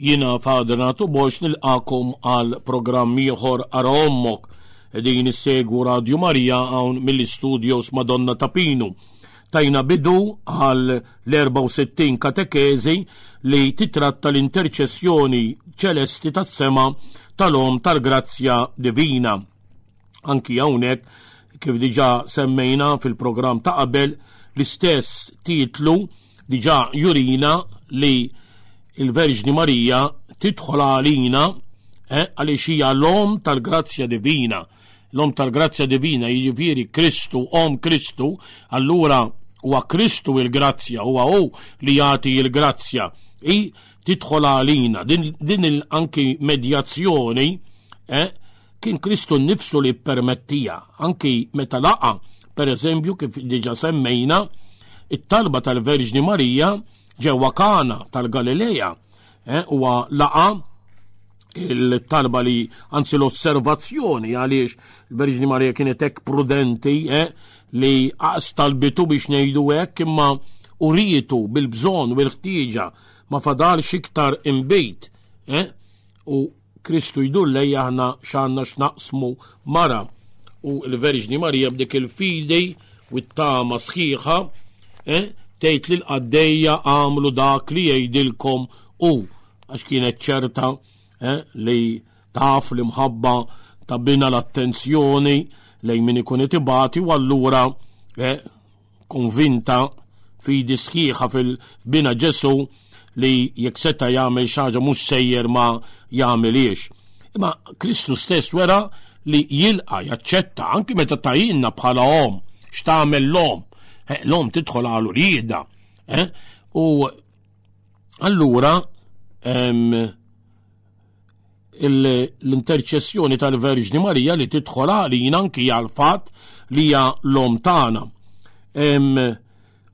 Jiena Pader Natu Borg nilqagħkom għal programm ieħor Ara Ommok. Qegħdin issegwu Radju Marija hawn mill-istudios Madonna ta' Pinu. Tajna bidu għal l-64 katekeżi li titratta l-interċessjoni ċelesti tas-sema tal-Omm tal-Grazzja Divina. Anki hawnhekk kif diġà semmejna fil-programm ta' qabel l-istess titlu diġà jurina li l-Verġni Marija tidħol għalina eh, għaliex hija l-om tal-grazzja divina. L-om tal-grazzja divina jiġifieri Kristu, om Kristu, allura huwa Kristu il-grazzja, huwa hu li jagħti il-grazzja. I tidħol għalina din, din anki medjazzjoni eh, Kien Kristu nnifsu li ppermettija, anki meta laqa, per eżempju kif diġa semmejna, it-talba tal-Verġni Marija ġewwa Kana tal-Galilea, eh, huwa laqa il-talba li anzi l-osservazzjoni għaliex il-Verġni Marija kienet hekk prudenti eh, li għas talbitu biex ngħidu hekk imma uritu bil-bżonn u l-ħtieġa ma fadalx iktar imbejt eh, u Kristu jdur lejja aħna x'għandna x'naqsmu mara u l-Verġni Marija b'dik il-fidi u t-tama sħiħa eh, tgħid lil qaddejja għamlu dak li jgħidilkom u għax kienet ċerta eh, li taf l-imħabba ta' bina l-attenzjoni lejn min ikun itibati u allura eh, konvinta, fidi sħiħa fil-fbina Ġesu li jekk seta' jagħmel xi ħaġa mhux sejjer ma jagħmiliex. Imma Kristu stess wera li jilqa' jaċċetta anki meta tajinna bħala om, x'tagħmel l-om. Eh, l-om tidħol għalu li jidda. Eh? U allura l-interċessjoni tal-Verġni Marija li tidħol għalina anki għal fatt li hija l-om tagħna.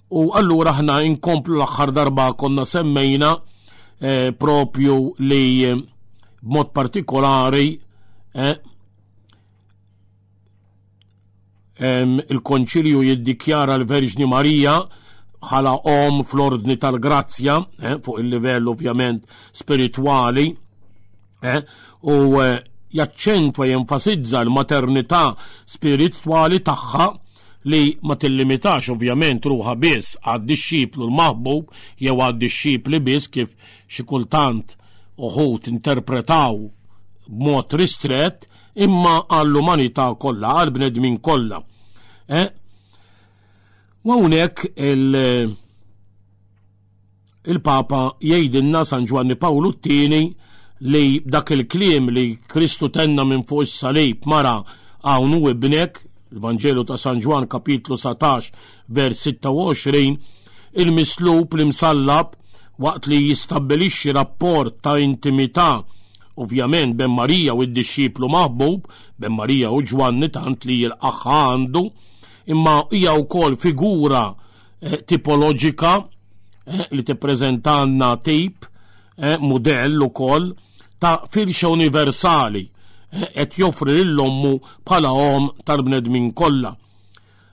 U allura aħna inkomplu l-aħħar darba konna semmejna eh, propju li eh, b'mod partikolari eh, il-Konċilju jiddikjara l-Verġni Marija bħala om fl-ordni tal-grazzja, eh, fuq il-livell ovvjament spiritwali, eh, u eh, jaċċentwa jenfasizza l-maternità spiritwali tagħha li ma tillimitax ovvjament ruħa biss għad-dixxiplu l-maħbub jew għad-dixxipli biss kif xi kultant uħud interpretaw b'mod ristret imma għall-umanità kollha, għall-bnedmin kollha. Eh? U hawnhekk il- il-Papa jgħidilna San Ġwanni Pawlu t-tieni li dak il-kliem li Kristu tenna minn fuq is-salib mara hawn u ibnek, il-Vanġelu ta' San Ġwan kapitlu 17 vers 26, il-mislub li msallab waqt li jistabbilixxi rapport ta' intimità ovvjament ben Marija u d-dixxiplu maħbub, ben Marija u Ġwanni tant li jilqaħħa għandu, imma hija wkoll figura eh, tipoloġika eh, li tippreżentanna tip, eh, mudell ukoll ta' firxa universali eh, qed eh, joffri lill-ommu bħala om tal-bnedmin kollha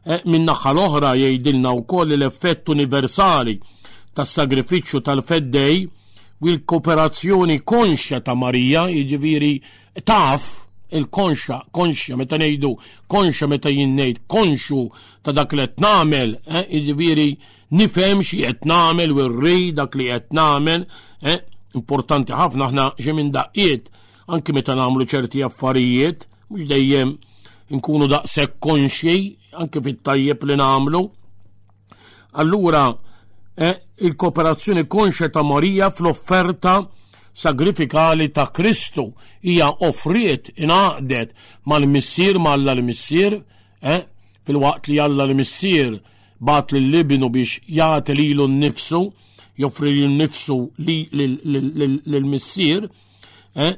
Eh, min-naħa l-oħra jgħidilna wkoll li l-effett universali tas-sagrifiċċju tal-feddej u l-kooperazzjoni konxja ta' Marija, jiġifieri taf il-konxa, konxja, meta ngħidu konxa meta jinnejt konxu ta' dak li qed nagħmel, eh, jiġifieri nifhem xi qed nagħmel u rri dak li qed nagħmel, eh, importanti ħafna aħna xi minn daqqiet Anki meta nagħmlu ċerti affarijiet, mhux dejjem nkunu daqshekk konxji anke fit-tajjeb li nagħmlu. Allura eh, il-kooperazzjoni konxja ta' Marija fl-offerta sagrifikali ta' Kristu hija offriet inaqdet mal-missier ma' Alla l-missier eh, fil-waqt li Alla l-missier bat l libinu biex jagħti lilu nnifsu joffri l-nifsu li l-missier Eh?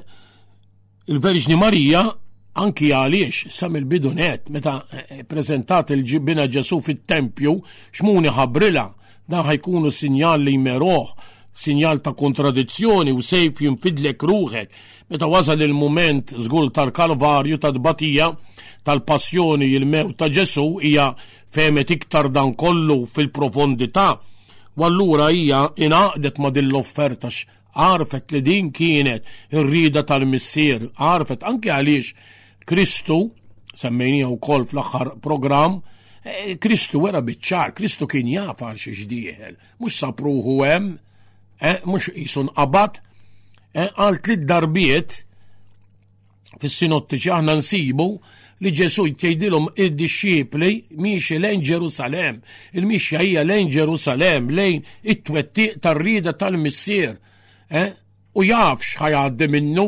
Il-Verġni Marija anki għaliex sa mill-bidunet meta eh, prezentat il-ġibbina Ġesu fit-tempju xmuni ħabrila dan ħajkunu sinjal li jmeroħ sinjal ta' kontradizzjoni u sejf jinfidlek ruħek. Meta wasal il-moment żgur tal-Kalvarju ta' tbatija tal-passjoni il-mew ta' Ġesu hija femet iktar dan kollu fil-profondità. U allura hija inaqdet ma' din l-offerta Għarfet li din kienet ir-rieda tal-Missier, għarfet anke għaliex Kristu, semmejnija wkoll fl-aħħar programm, eh, Kristu wera biċ-ċar, Kristu kien jaf għal xi xdieħel, mhux sapruħu hemm, eh, mhux qisu nqabad, eh, għal tliet darbiet Fis-sinottiċi aħna nsibu li Ġesu jtjejdilhom id-dixxiepli miexi lejn Ġerusalem. Il-miexja hija lejn Ġerusalem, lejn it-twettiq tar-rieda tal-missier. Eh? U jafx ħajgħaddi minnu.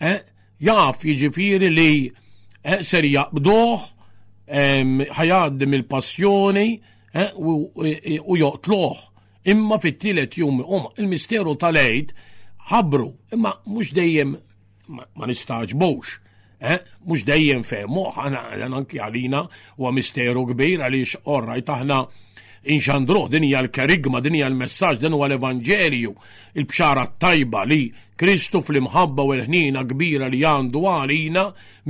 Eh? Jaf jiġifieri li eh, ser jaqbduh, ħajgħaddi mill-passjoni u joqtluh. Imma fit-tielet jum um il-misteru tal-għid ħabru, imma mhux dejjem ma nistaġbux. Eh, mhux dejjem fehmu, ħana anki għalina huwa misteru kbir għaliex orrajt aħna inxandruh din hija l-kerigma, din hija l-messaġġ, din huwa l-Evanġelju, il-bxara tajba li Kristu fl-imħabba u l-ħnina kbira li għandu għalina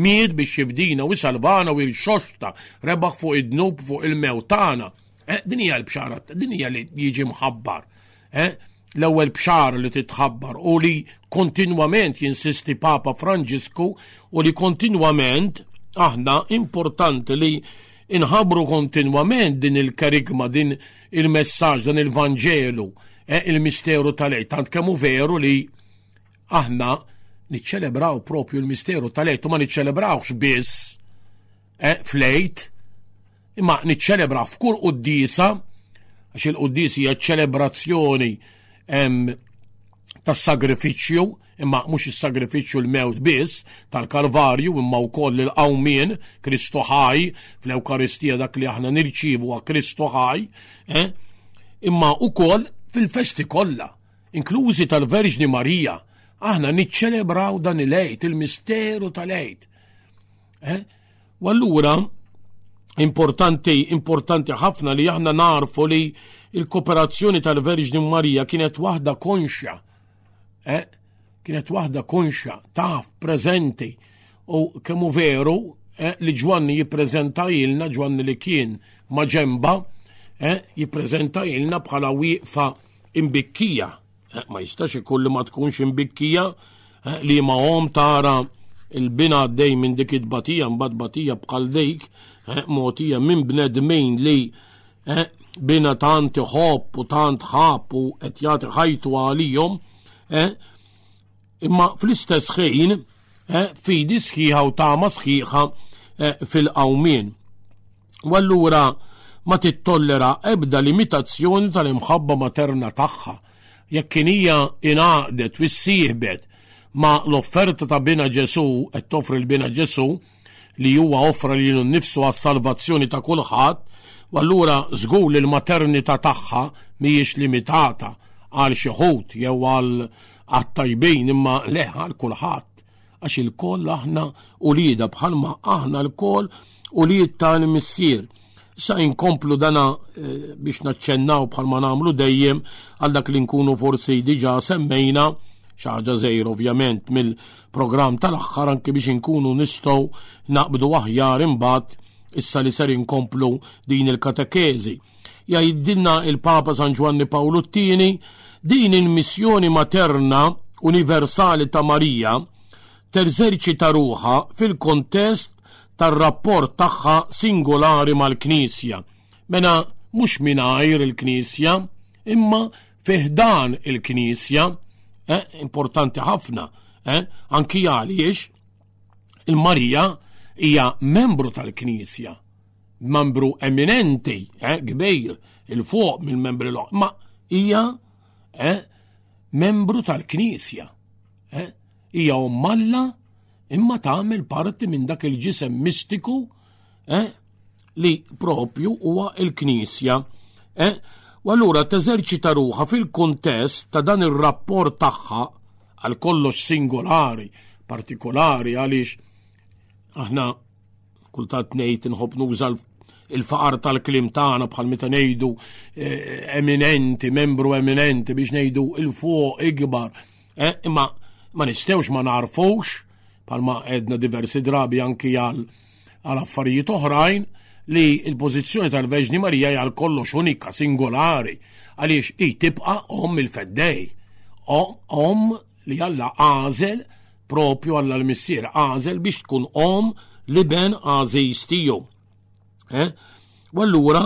miet biex jifdina u salvana u jirxoxta rebaħ fuq id-dnub fuq il-mewtana. Eh, din hija l-bxara, din hija li jiġi mħabbar. Eh, l-ewwel bxara li titħabbar u li kontinwament jinsisti Papa Franġisku u li kontinwament aħna importanti li inħabru kontinwament din il-karigma, din il-messaġġ, din il-Vanġelu, eh, il-misteru tal-lej. Tant kemm veru li aħna niċċelebraw propju l-misteru tal-lejt u ma niċċelebrawx biss flejt Imma niċċelebra f'kull quddiesa għax il-quddis hija ċelebrazzjoni tas-sagrifiċċju imma mhux is-sagrifiċċju l-mewt biss tal-Kalvarju imma wkoll il-qawmien Kristu ħaj fl-Ewkaristija dak li aħna nirċivu għal Kristu ħaj eh? imma wkoll fil-festi kollha inklużi tal-Verġni Marija aħna niċċelebraw dan il-għid il-misteru tal-għid eh? U allura importanti, importanti ħafna li aħna narfu li il-kooperazzjoni tal-Verġni Marija kienet waħda konxja. Eh? Kienet waħda konxja, taf, prezenti. U kemmu veru eh, li ġwanni jiprezenta ilna, ġwanni li kien maġemba, eh, jiprezenta ilna bħala wieqfa imbikkija Eh, ma jistax ikun li ma tkunx imbikkija eh, li ma għom tara il-bina għaddej minn dik it-batija, mbagħad batija bħal dejk, eh, motija minn bnedmin li bina tant iħobb u tant ħab u qed jagħti ħajtu għalihom, Imma fl-istess ħin eh, fidi sħiħa u tama sħiħa eh, fil-qawmien. U allura ma tittollera ebda limitazzjoni tal-imħabba materna tagħha jekk kien hija ingħaqdet u ssieħbet ma l-offerta ta' bina Ġesu qed toffri l-bina Ġesu li huwa offra lilu nnifsu għas-salvazzjoni ta' kulħadd, u allura żgur li l-maternità tagħha mhijiex limitata għal xi ħut jew għal għat-tajbin imma le għal kulħadd. Għax il-koll aħna ulieda bħalma aħna l-koll ulied tal-missier. Sa inkomplu dana eh, biex naċċennaw bħalma nagħmlu dejjem għal dak li nkunu forsi diġà semmejna xaġa żejr ovvjament mill-programm tal-aħħar anke biex inkunu nistgħu naqbdu aħjar imbagħad issa li ser inkomplu din il-katekeżi. Ja jiddinna il-Papa San Ġwanni Pawlu t-tieni din il-missjoni materna universali ta' Marija terżerċita ruħa fil-kontest tar-rapport tagħha singolari mal-Knisja, mena mhux mingħajr il-Knisja, imma fi ħdan il-Knisja, eh, importanti ħafna, eh, anki għaliex il-Marija hija membru tal-Knisja, membru eminenti, eh, kbir, il-fuq mill-membri l ma hija eh, membru tal-Knisja. Eh, Hija omm Alla imma tagħmel parti minn dak il-ġisem mistiku eh, li propju huwa il-Knisja. Eh, u allura teżerċita ruħa fil-kuntest ta' dan ir-rapport tagħha għal kollox singolari, partikolari għaliex aħna kultant ngħid inħobb nuża il-faqar tal-klim tagħna bħal meta ngħidu eh, eminenti, membru eminenti biex ngħidu il-fuq ikbar Eh, imma ma nistgħux ma narfux palma edna diversi drabi anki għal għal affarijiet oħrajn li il-pożizzjoni tal-Verġni Marija hija kollox unika, singolari, għaliex hi tibqa' om il-feddej. Om li għalla għażel propju għalla l-missier għażel biex tkun om li ben għażiż tiegħu. Eh? U allura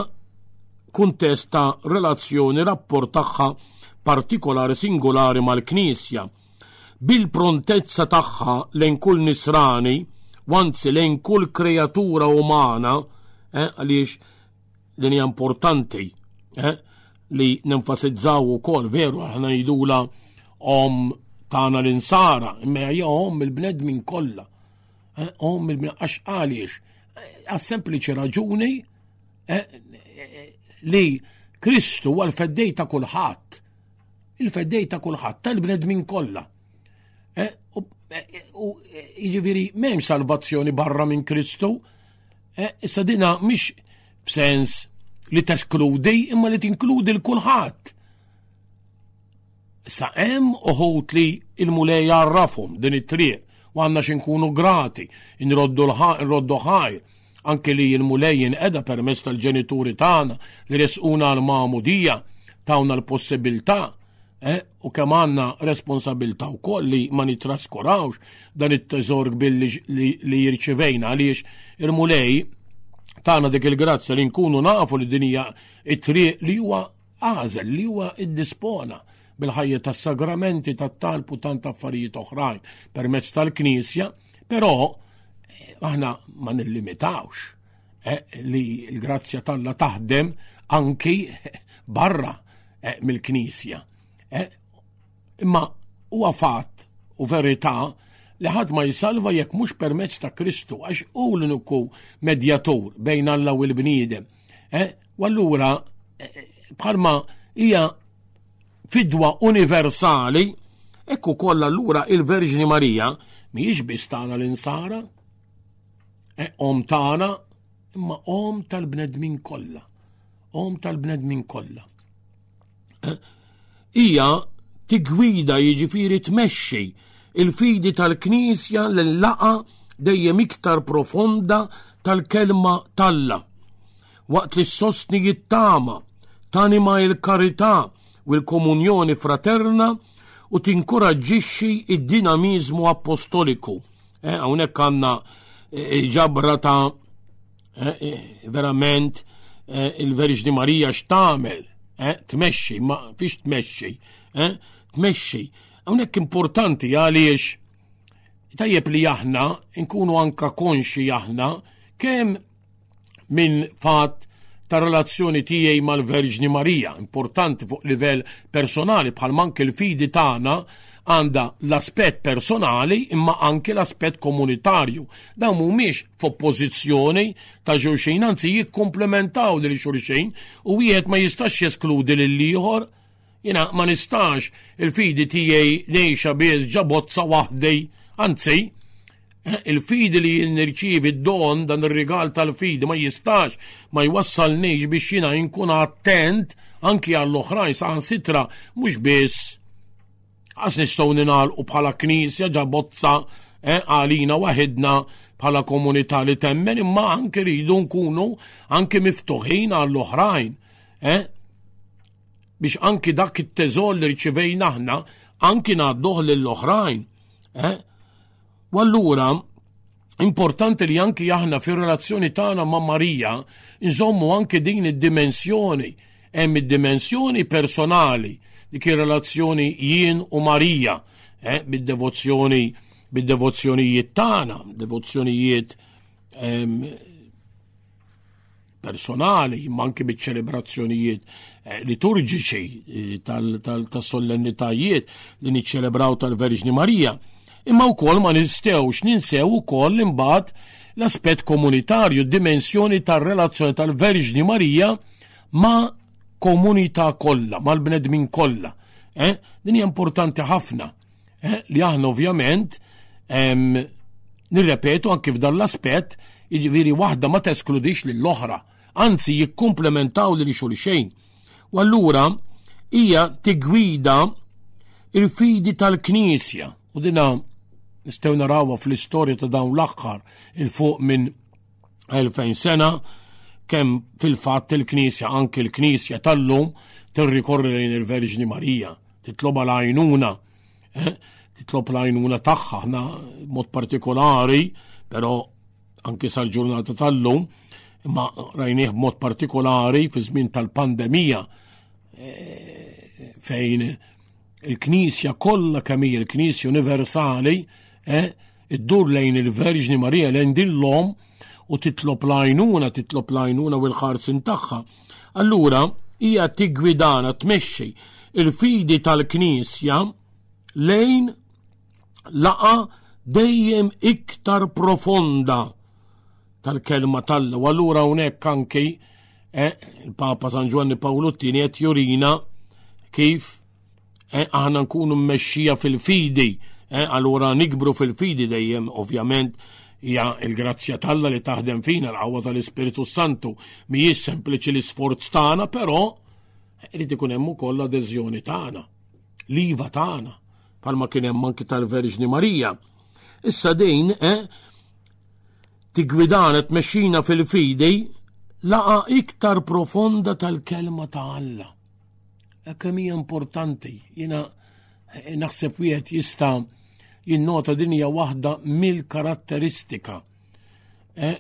kuntest ta' relazzjoni rapport tagħha partikolari singolari mal-Knisja bil-prontezza tagħha lejn kull nisrani, wanzi lejn kull kreatura umana, eh, għaliex din hija importanti eh, li nenfasizzaw ukoll veru aħna ngħidula om tagħna l-insara, imma hija om il-bnedmin kollha. Eh, u mill-għax għaliex, eh, għas sempliċi raġuni eh, li Kristu għal feddej ta' kulħadd, il-feddej ta' kulħadd, tal-bnedmin kollha. U jiġifieri m'hemm salvazzjoni barra minn Kristu, issa dina mhix f'sens li teskludi imma li tinkludi l-kulħadd. Sa hemm uħud li il-Mulej jarrafhom din it-triq u għandna xi nkunu grati, nroddu nroddu ħajr, anke li il-Mulej jinqeda permezz tal-ġenituri tagħna li resquna għal magħmudija tawna l-possibilità eh, u kemm għandna responsabilità wkoll li ma nitraskurawx dan it-teżor kbir li jirċivejna għaliex il-mulej tagħna dik il-grazza li nkunu nafu li dinija it-triq li huwa għażel li huwa iddispona bil-ħajja tas-sagramenti tat-talb u tant affarijiet oħrajn permezz tal-Knisja, però eh, aħna ma nillimitawx eh, li l-grazzja talla taħdem anki barra eh, mill-Knisja. Imma huwa fatt u verità li ħadd ma jisalva jekk mhux permezz ta' Kristu għax hu l-uniku medjatur bejn Alla u l-bniedem. U allura bħalma hija fidwa universali, ekku kollha allura il-Verġni Marija mhijiex biss tagħna l-insara, e, om tagħna, imma om tal-bnedmin kollha. Om tal-bnedmin kollha. Hija tigwida jiġifieri tmexxi il-fidi tal-Knisja lil laqa dejjem iktar profonda tal-kelma t'Alla. Waqt li ssostni jittama, tanima il-karità u l-komunjoni fraterna u tinkuraġġixxi id-dinamiżmu appostoliku. Eh, hawnhekk għandna eh, ġabra ta' Eh, eh, verament eh, il-Verġni Marija x'tagħmel, tmexxi, ma fiex tmexxi, tmexxi. Hawnhekk importanti għaliex tajjeb li aħna nkunu anka konxi aħna kemm minn fatt ta' relazzjoni tiegħi mal-Verġni Marija, importanti fuq livell personali bħal mank il-fidi tagħna għandha l-aspett personali imma anki l-aspett komunitarju. Dawn mhumiex f'oppożizzjoni ta' xulxin, anzi jikkomplementaw lil xulxin u wieħed ma jistax jeskludi lil ieħor. Jina ma nistax il-fidi tiegħi ngħixha biss ġabozza waħdej, anzi il-fidi li nirċivi d-don dan ir-rigal tal-fidi ma jistax ma jwassalniex biex jina nkun attent anki għall-oħrajn saħan sitra mhux biss għas nistgħu ninalqu bħala knisja ġa bozza eh, għalina waħidna bħala komunità li temmen imma anki rridu nkunu anki miftuħin għall-oħrajn eh, biex anki dak it-teżol li rċivejna aħna anki ngħadduh lill-oħrajn eh, U allura importanti li anki aħna fir-relazzjoni tagħna ma' Marija nżommu anki din id-dimensjoni. Hemm id-dimensjoni personali, dik ir-relazzjoni jien u Marija, eh, bid-devozzjoni bid-devozzjonijiet tagħna, devozzjonijiet ehm, personali, imma anki biċ-ċelebrazzjonijiet eh, liturġiċi eh, tal-solennitajiet li niċċelebraw tal-Verġni Marija. Imma wkoll ma nistgħux ninsew ukoll imbagħad l-aspett komunitarju, dimensjoni tar-relazzjoni tal-Verġni Marija ma' komunità kollha, mal-bnedmin kollha. Eh? Din hija importanti ħafna. eh, li aħna ovvjament nirrepetu anki f'dan l-aspett, jiġifieri waħda ma teskludix lill-oħra, anzi jikkumplementaw lil xulxejn. U allura hija tigwida il-fidi tal-Knisja u dina nistgħu narawha fl-istorja ta' dawn l-aħħar il fuq minn 2000 sena kemm fil-fatt il-Knisja anki l-Knisja tal-lum tirrikorri lejn il-Verġni Marija, titlob għal għajnuna, eh? titlob l-għajnuna tagħha ħna mod partikolari, però anki sal-ġurnata tal-lum, imma rajnieh mod partikolari fi żmien tal-pandemija eh, fejn il-Knisja kollha kemm hija l-Knisja Universali eh, Iddur lejn il-Verġni Marija lejn din l-omm u titlob l-għajnuna, titlob l-għajnuna u l-ħarsin tagħha. Allura hija tiggwidana tmexxi il-fidi tal-Knisja lejn laqa dejjem iktar profonda tal-kelma tal-la. U allura hawnhekk anki eh, il-Papa San Ġwanni Pawlu t-tieni qed jurina kif eh, aħna nkunu mmexxija fil-fidi, eh, allura nikbru fil-fidi dejjem ovvjament hija l-grazzja talla li taħdem fina l-qawwa tal-Ispirtu Santu mhijiex sempliċi l-isforz tagħna, però irid ikun hemm ukoll adeżjoni tagħna, l-iva tagħna, bħalma kien hemm anki tal-Verġni Marija. Issa din eh, tigwidana tmexxina fil-fidi laqa iktar profonda tal-kelma ta' Alla. Kemm hija importanti, jiena eh, naħseb wieħed jista' jinnota din hija waħda mill-karatteristika. Eh,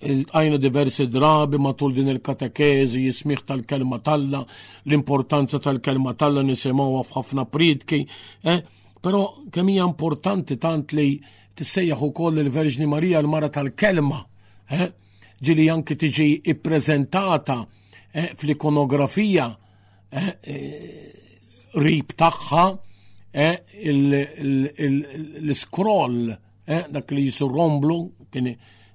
Għajna diversi drabi matul din il-katekezi, jismiħ tal-kelma talla, l-importanza tal-kelma talla nisimawa f'ħafna pridki, eh, pero kemm hija importanti tant li tissejjaħ ukoll il-Verġni Marija l-mara tal-kelma. Eh? ġili anki tiġi ippreżentata eh, fl-ikonografija eh, eh, rib tagħha eh, l-scroll eh, dak li jisu romblu kien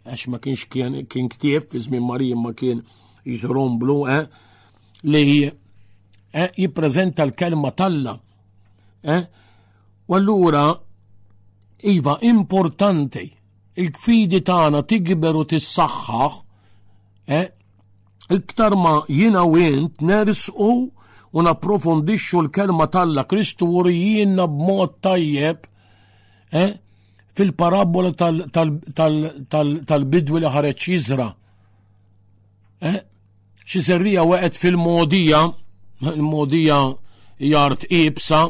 għax ma kienx kien ktieb fi żmien Marija ma kien jisu romblu eh, li eh, jippreżenta l-kelma talla. Eh, u allura iva importanti il-fidi tagħna tikber u tissaħħaħ, eh, iktar ma jiena u int nersqu u napprofondixxu l-kelma talla Kristu u rijinna b'mod tajjeb eh, fil-parabola tal-bidwi li ħareġ jizra. Eh, Xi serrija waqgħet fil-mogħdija, il-mogħdija jart ibsa,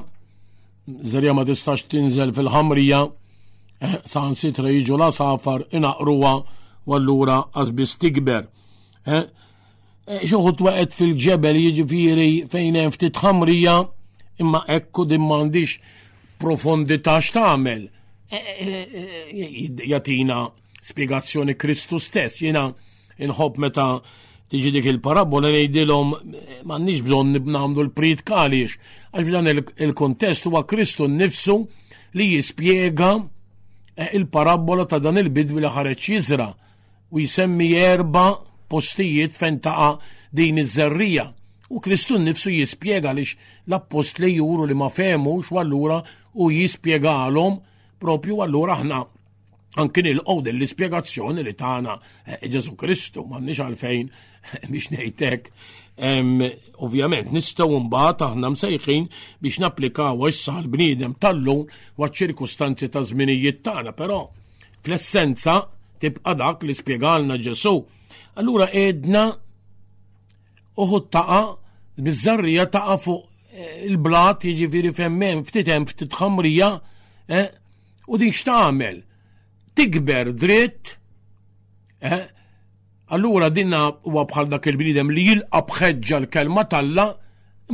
żerja ma tistax tinżel fil-ħamrija, eh, san sitra jiġu la safar inaqruwa u allura għazbis tikber. Eh, eh, Xoħut waqgħet fil-ġebel jiġifieri fejn hemm ftit ħamrija imma ekku din m'għandix profondità x'tagħmel. Jatina Spjegazzjoni Kristu stess, jiena inħobb meta tiġi dik il-parabola ngħidilhom m'għandniex bżonn nibnamlu l-prit kaliex għax dan il-kontest huwa Kristu nnifsu li jispjega eh, il-parabola ta' dan il-bidwi li ħareġ jiżra u jsemmi erba postijiet fejn taqa' din iż-żerrija. U Kristu nnifsu jispjega lix l-appost li juru li ma femux u allura u jispjegalhom propju allura aħna anki nilqgħu din l-ispjegazzjoni li tagħna eh, Ġesu Kristu m'għandniex għalfejn eh, biex ngħidlek ovvjament nistgħu mbagħad aħna msejħin biex napplikaw għax sal bniedem tal-lum waċ ċirkustanzi ta' żminijiet tagħna, però fl-essenza tibqa' dak li spjegalna Ġesu. Allura edna uħu taqa bizzarrija taqa fuq eh, il-blat jiġifieri femmen ftit hemm ftit ħamrija U din x'tagħmel? Tikber dritt eh? Allura dinna huwa bħal dak il-bniedem li jilqa' bħeġġa l-kelma talla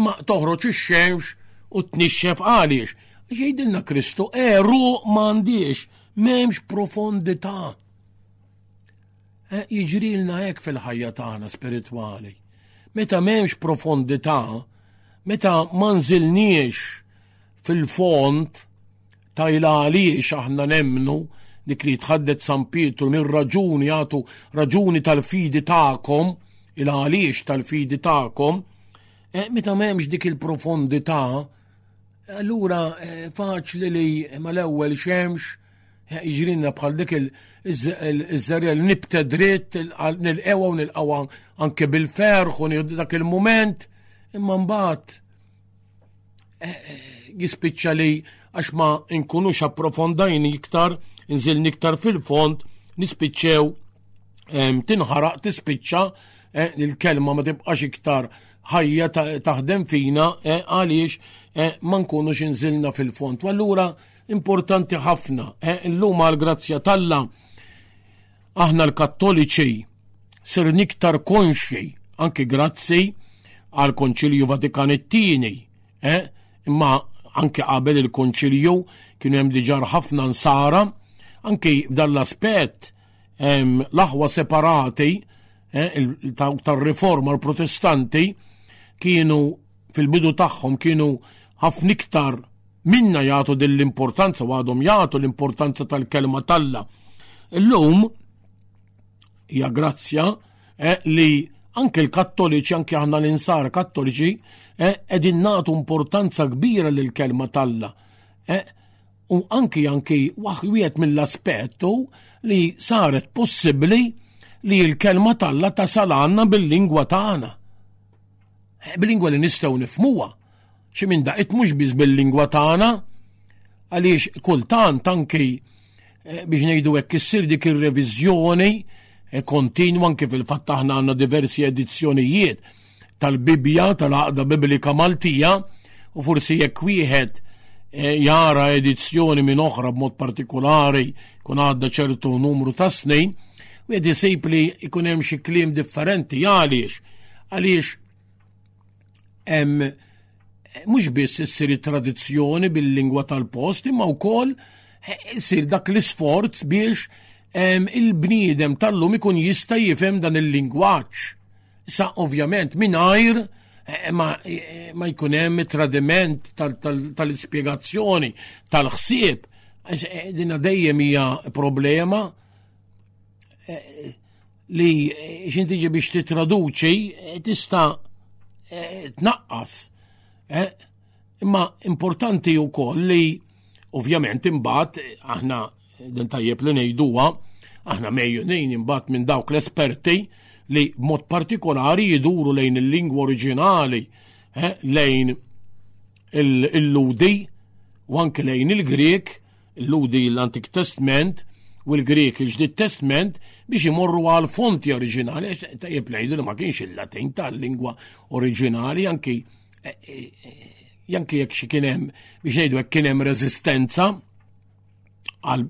ma toħroġ ix-xemx u tnixxef għaliex. Jgħidilna Kristu, eru eh, m'għandix, m'hemmx profondità. Eh, jiġrilna hekk fil-ħajja tagħna spiritwali. Meta m'hemmx profondità, meta ma nżilniex fil-fond, Tgħidilha għaliex aħna nemmnu dik li tħaddet San Pietru minn raġuni għatu raġuni tal-fidi tagħkom, il-għaliex tal-fidi tagħkom, eh, meta m'hemmx dik il-profondità, allura eh, faċli li mal-ewwel xemx eh, jiġrinna bħal dik il-żerja li nibta dritt nil-ewa u nil-qawa anke bil-ferħ u dak il-moment imma mbagħad eh, eh, jispiċċa li għax ma nkunux approfondajni iktar, nżil iktar fil-fond, nispiċċew tinħaraq tispiċċa eh, il-kelma ma tibqax iktar ħajja taħdem fina eh, għaliex eh, ma nkunux inżilna fil-fond. U allura importanti ħafna, illum għal grazzja talla Aħna l-Kattoliċi sirn iktar konxji anki grazzi għal Konċilju Vatikan it-tieni, eh? imma anke qabel il-konċilju kienu hemm diġà ħafna nsara, anke f'dan l-aspett l-aħwa separati eh, tar-riforma l-protestanti kienu fil-bidu tagħhom kienu ħafna iktar Minna jagħtu din l-importanza u għadhom jagħtu l-importanza tal-kelma talla. Illum hija grazzja eh, li anke l-kattoliċi, anke aħna l-insar kattoliċi, eh, edin natu importanza kbira l kelma talla. Eh, u anki anki waħwiet mill-aspettu li saret possibli li l-kelma talla tasal għanna bil-lingwa tagħna. Eh, bil-lingwa li nistgħu nifmuha. Xi minn daqit mhux biss bil-lingwa tagħna, għaliex kultant anki eh, biex ngħidu hekk issir dik ir-reviżjoni eh, kontinwa anke fil-fatt aħna għandna diversi edizzjonijiet tal-Bibja tal-Għaqda Biblika Maltija u forsi jekk wieħed eh, jara edizzjoni minn oħra b'mod partikolari kun għadda ċertu numru ta' snin u jedi sejp li jkun hemm xi kliem differenti għaliex għaliex mhux biss issir it-tradizzjoni bil-lingwa tal-post imma wkoll issir dak l-isforz biex il-bniedem tal-lum ikun jista' jifhem dan il-lingwaġġ. Sa ovvjament mingħajr eh, ma, eh, ma jkun hemm tradiment tal-ispjegazzjoni tal-ħsieb eh, dina dejjem hija problema li xin tiġi biex titraduċi eh, tista eh, tnaqqas. Eh, imma importanti u koll li ovvjament imbat aħna din tajjeb li nejduwa, aħna mejjunin imbat minn dawk l-esperti li mod partikolari jiduru lejn il-lingwa oriġinali, lejn il-ludi, u anke lejn il-Grek, Illudi l-Antik Testment u l-Grek il-Ġdid Testment biex imorru għal fonti oriġinali, ta' jiplejdu li ma kienx il-Latin tal-lingwa oriġinali, janki eh, eh, janki jek xi kien hemm biex ngħidu hekk kien hemm reżistenza għal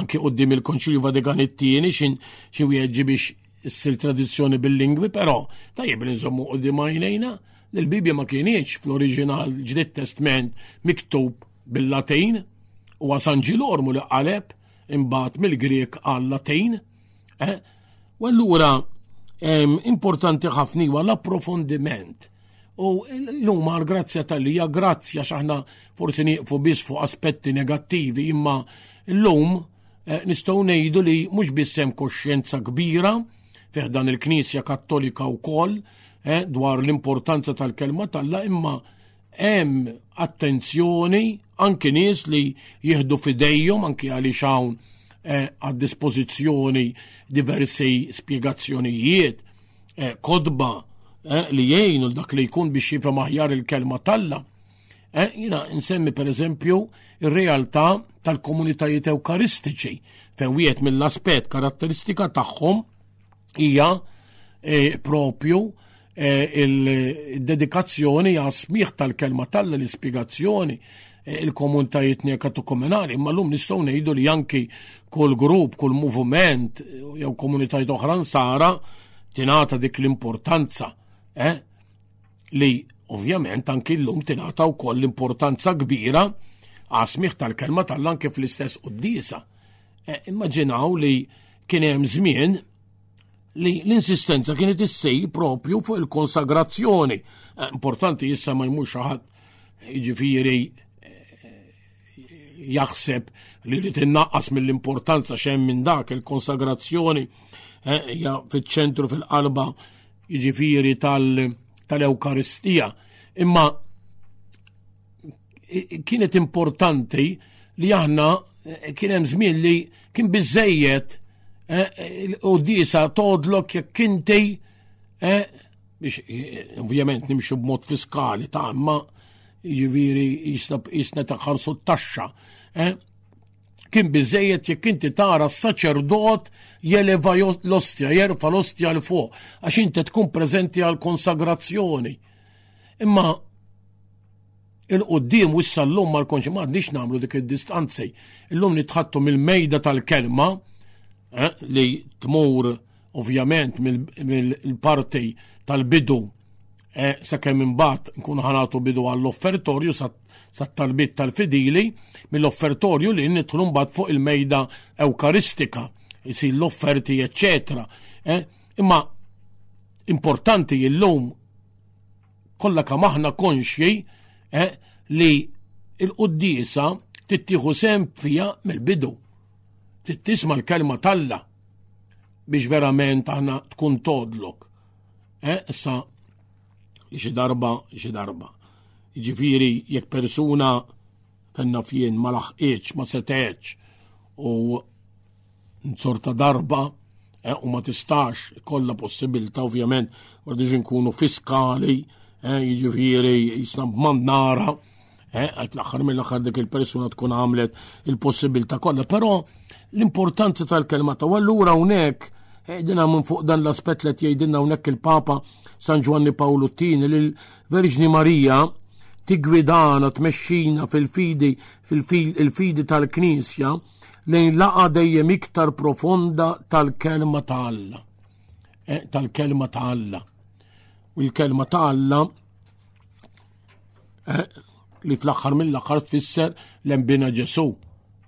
anki qoddim il-Konċilju Vatikan it-tieni xin xi wieġi biex issir tradizzjoni bil-lingwi, però tajjeb li nżommu qoddim għajnejna li l-Bibja ma kienieċ fl-oriġinal ġdid testment miktub bil-Latin, huwa San Ġilormu li qaleb imbagħad mill-Grieg għal Latin. Eh? U allura importanti ħafna huwa l-approfondiment. U l-lum għal grazzja tal-lija, grazzja xaħna forsi nieqfu biss fuq aspetti negattivi, imma l-lum eh, nistgħu ngħidu li mhux biss hemm koxjenza kbira fih dan il-Knisja Kattolika wkoll eh, dwar l-importanza tal-kelma tal-la imma Hemm attenzjoni anki nies li jieħdu fidejhom anki għaliex hawn eh, għad dispożizzjoni diversi spjegazzjonijiet, eh, kodba eh, li jgħinu dak li jkun biex jifhem aħjar il-kelma talla. Eh, jina nsemmi per eżempju ir-realtà tal-komunitajiet ewkaristiċi fejn wieħed mill-aspett karatteristika tagħhom hija eh, propju eh, il-dedikazzjoni għas smieħ tal-kelma tal l-ispiegazzjoni eh, il-komunitajiet nekatu komunali, imma l-lum nistaw nejdu li janki kol grupp, kol movement, jew komunitajiet oħran sara tinata dik l-importanza, eh? li ovvjament anki l-lum tinata u koll l-importanza kbira għasmiħ tal-kelma tal-lan kif l-istess u d-disa. Immaġinaw li Kien hemm żmien li l-insistenza kienet issej propju fuq il-konsagrazzjoni. Eh, importanti issa ma jmur xaħat ġifiri eh, jaħseb li li tinnaqqas mill-importanza xem minn dak il-konsagrazzjoni eh, ja fiċ-ċentru fil-qalba ġifiri tal-Ewkaristija. Imma kienet importanti li aħna eh, kien hemm żmien li kien biżejjed eh, u disa todlok jekk inti eh, biex ovvjament nimxu b'mod fiskali ta' imma ġiviri jisna taħħarsu t-taxxa. Kien biżejjed jekk inti tara s-saċerdot jeleva l-ostja, jerfa l-ostja l fuq għax inti tkun preżenti għal konsagrazzjoni. Imma il-qudiem u issa llum ma nkunx m'għadniex nagħmlu dik id-distanzi. Illum nitħattu mill-mejda tal-kelma eh, li tmur ovvjament mill-parti tal-bidu eh, sakemm imbagħad nkunu ħanatu bidu għall-offertorju sat-talbit tal-fidili mill-offertorju li nidħlu mbagħad fuq il-mejda ewkaristika jisir l-offerti eċċetera. Eh. Imma importanti illum kollha kemm aħna konxji eh, li il-quddisa tittieħu sem fija mill-bidu. Tittisma l-kelma talla biex verament aħna tkun todlok. Eh, issa xi darba, xi darba. Ġifiri, jekk persuna fenna fien ma laħqitx, ma setgħetx u Nzorta darba e, u ma tistax kollha possibilità ovvjament ma diġi nkunu fiskali, e, jiġifieri jisna b'mandnara, e, għajt l-aħħar mill-aħħar dik il-persuna tkun għamlet il-possibilità kollha, però l-importanza tal-kelma ta' allura hawnhekk Ejdina minn fuq dan l-aspet li jgħidilna hawnhekk il-Papa San Ġwanni Pawlu Tini li l-Verġni Marija tigwidana tmexxina fil-fidi fil-fidi tal-Knisja lejn laqgħa dejjem iktar profonda tal-kelma ta' Alla. Eh, tal-kelma ta' Alla. U l-kelma ta' Alla eh, li fl-aħħar mill-aħħar tfisser l-embina Ġesu.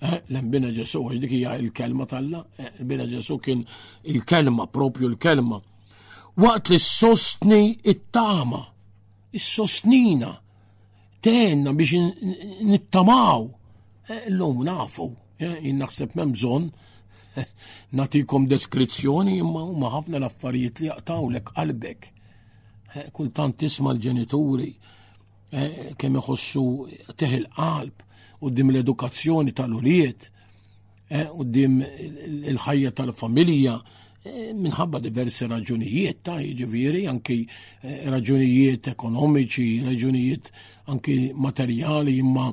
Eh, l-embina Ġesu, għax dik hija l-kelma tal-la, eh, l-embina Ġesu kien il-kelma, propju l-kelma. Waqt li s-sostni it-tama, s-sostnina, tenna biex nittamaw. Eh, l-lum nafu, eh, naħseb mem bżon eh, natikom deskrizzjoni imma huma ħafna l-affarijiet li jaqtawlek qalbek. Kultant tisma l-ġenituri kemm iħossu teħil qalb u dim l-edukazzjoni tal-uliet eh, u dim il-ħajja tal-familja eh, minħabba diversi raġunijiet ta' jiġifieri anki eh, raġunijiet ekonomiċi, raġunijiet anki materjali imma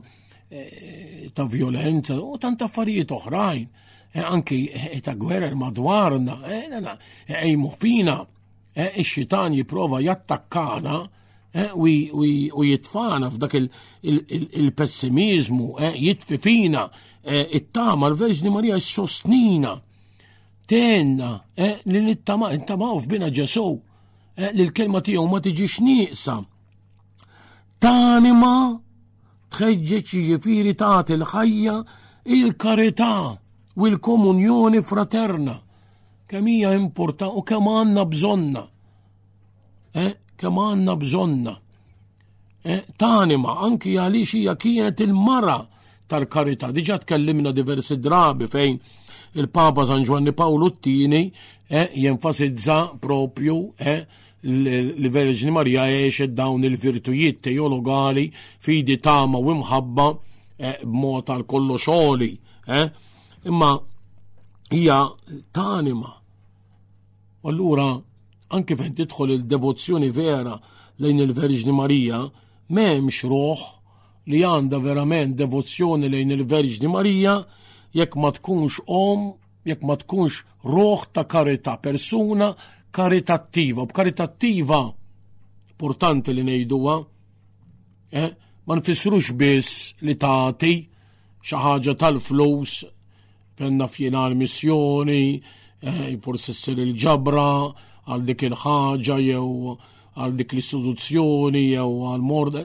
ta' violenza u tant affarijiet oħrajn anki ta' gwerer madwarna, ejmu fina Eh, ix-xitan jipprova jattakkana eh, u jitfana f'dak il-pessimizmu, eh, jitfi fina it-tama l-Verġni Marija s-sostnina tenna li nittama nittamaw f'bina ġesu li l-kelma tiegħu ma tiġix nieqsa. Tanima tħeġġeġ ġifiri tagħti l-ħajja il-karità u l-komunjoni fraterna Kemm hija importanti u kemm għandna bżonna. Eh, kemm għandna bżonna. Eh, tanima anki għaliex hija kienet il-mara tal-karità. Diġà tkellimna diversi drabi fejn il-Papa San Ġwanni Pawlu t-tieni eh, jenfasizza propju eh, li Verġni Marja għexet dawn il-virtujiet teologali fidi tama u imħabba eh, b'mod għal kollox oli. Eh? imma hija ta' anima. Allura, anke fejn tidħol il-devozzjoni vera lejn il-Verġni Marija, m'hemmx roħ li għandha verament devozzjoni lejn il-Verġni Marija jekk ma tkunx om, jekk ma tkunx roħ ta' karità, persuna karitattiva. B'karitattiva, importanti li ngħiduha, eh? ma nfissrux biss li tagħti, xi ħaġa tal-flus kellna fjena l-missjoni, eh, forsi ssir il-ġabra għal dik il-ħaġa jew għal dik l-istituzzjoni jew għal mord.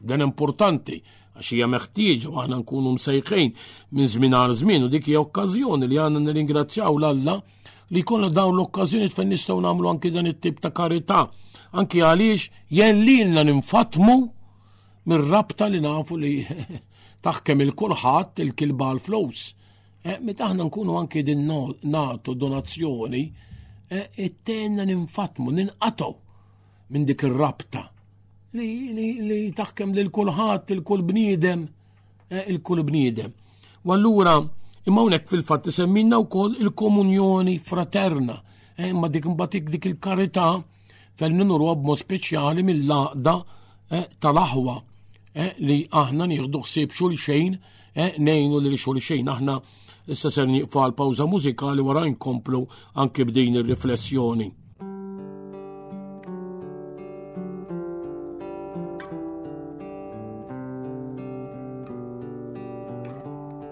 Dan importanti għax hija meħtieġa u aħna nkunu msejħin minn żmien għal żmien u dik hija okkażjoni li għandna nirringrazzjaw l-Alla li jkollna dawn l-okkażjoni fejn nistgħu nagħmlu anki dan it-tip ta' karità. Anki għaliex jellilna ninfatmu Mir-rabta li nafu li taħkem il-kulħadd il-kilba l-flows. Eh, meta aħna nkunu anki din nagħtu donazzjoni, eh, it-tenna ninfatmu, ninqatgħu minn dik ir-rabta li taħkem lil kulħadd il-kull bniedem, eh, il-kull bniedem. U allura imma hawnhekk fil-fatt isemmina wkoll il-komunjoni fraterna, imma dik mbagħad dik il-karità fejn ninurwa b'mod speċjali mill-laqda eh, tal-aħwa eh, li aħna nieħdu ħsieb xulxejn eh, nejnu li xulxejn aħna issa ser nieqfa l-pawża mużikali wara nkomplu anke b'din ir-riflessjoni.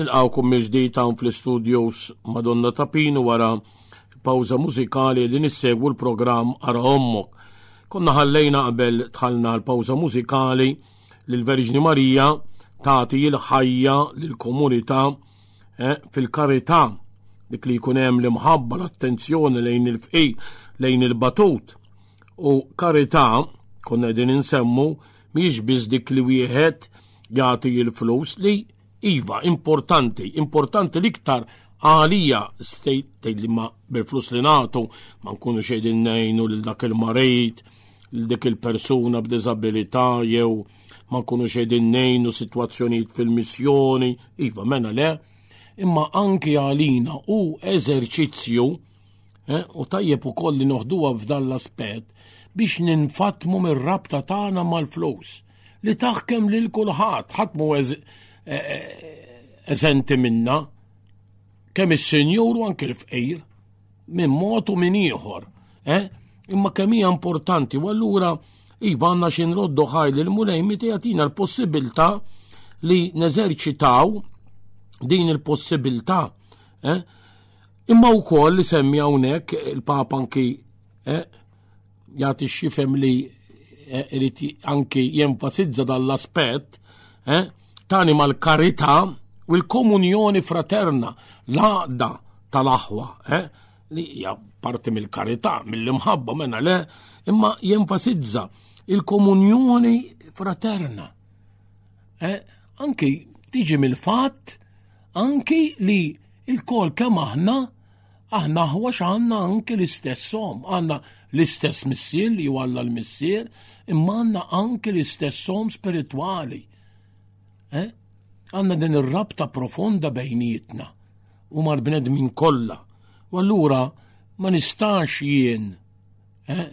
Nilqawkom mill-ġdid hawn fl-istudios Madonna Tapin wara pawża mużikali li nissegwu l-programm Ara Ommok. Konna ħallejna qabel tħallna l-pawża mużikali li l-Verġni Marija tagħti l-ħajja lill-komunità eh, fil-karità dik li jkun hemm l-imħabba l-attenzjoni lejn il-fqi lejn il-batut u karità konna qegħdin insemmu mhix biss dik li wieħed jagħti l-flus li Iva, importanti, importanti l-iktar għalija stejt li ma bil-flus li nagħtu ma nkunu xejdin ngħinu lil dak il-marid, lil dik il-persuna b'diżabilità jew ma nkunu xejdin ngħinu sitwazzjonijiet fil-missjoni, iva mena le, imma anki għalina u eżerċizzju eh, u tajjeb ukoll li noħduha f'dan l-aspett biex ninfatmu mir-rabta tagħna mal-flus li taħkem lil kulħadd, ħadd mu e- e- eżenti minna, kemm is-senjur u anke l-fqir, minn mod u minn ieħor. Eh? Imma kemm hija importanti, u allura iva għandna xi nroddu ħaj li l-mulej meta jagħtina l-possibilità li neżerċitaw din il-possibilità. Eh? Imma wkoll li semmi hawnhekk il-Papa anki eh? Jagħti xifem li eh, irid anki jenfasizza dan l-aspett eh, tani mal-karità u l-komunjoni fraterna, l-għaqda tal-aħwa, eh, li hija parti mill-karità, mill-imħabba menna le, imma jenfasizza il-komunjoni fraterna. Eh, anki tiġi mill-fatt anki li il-kol kemm aħna Aħna ħwax għandna anki l-istess om, għandna l-istess missier li għalla l-missier, imma għandna anki l-istess om spiritwali. Eh? Għandna din ir-rabta profonda bejnietna u mal-bnedmin kollha. U allura ma nistax jien, eh?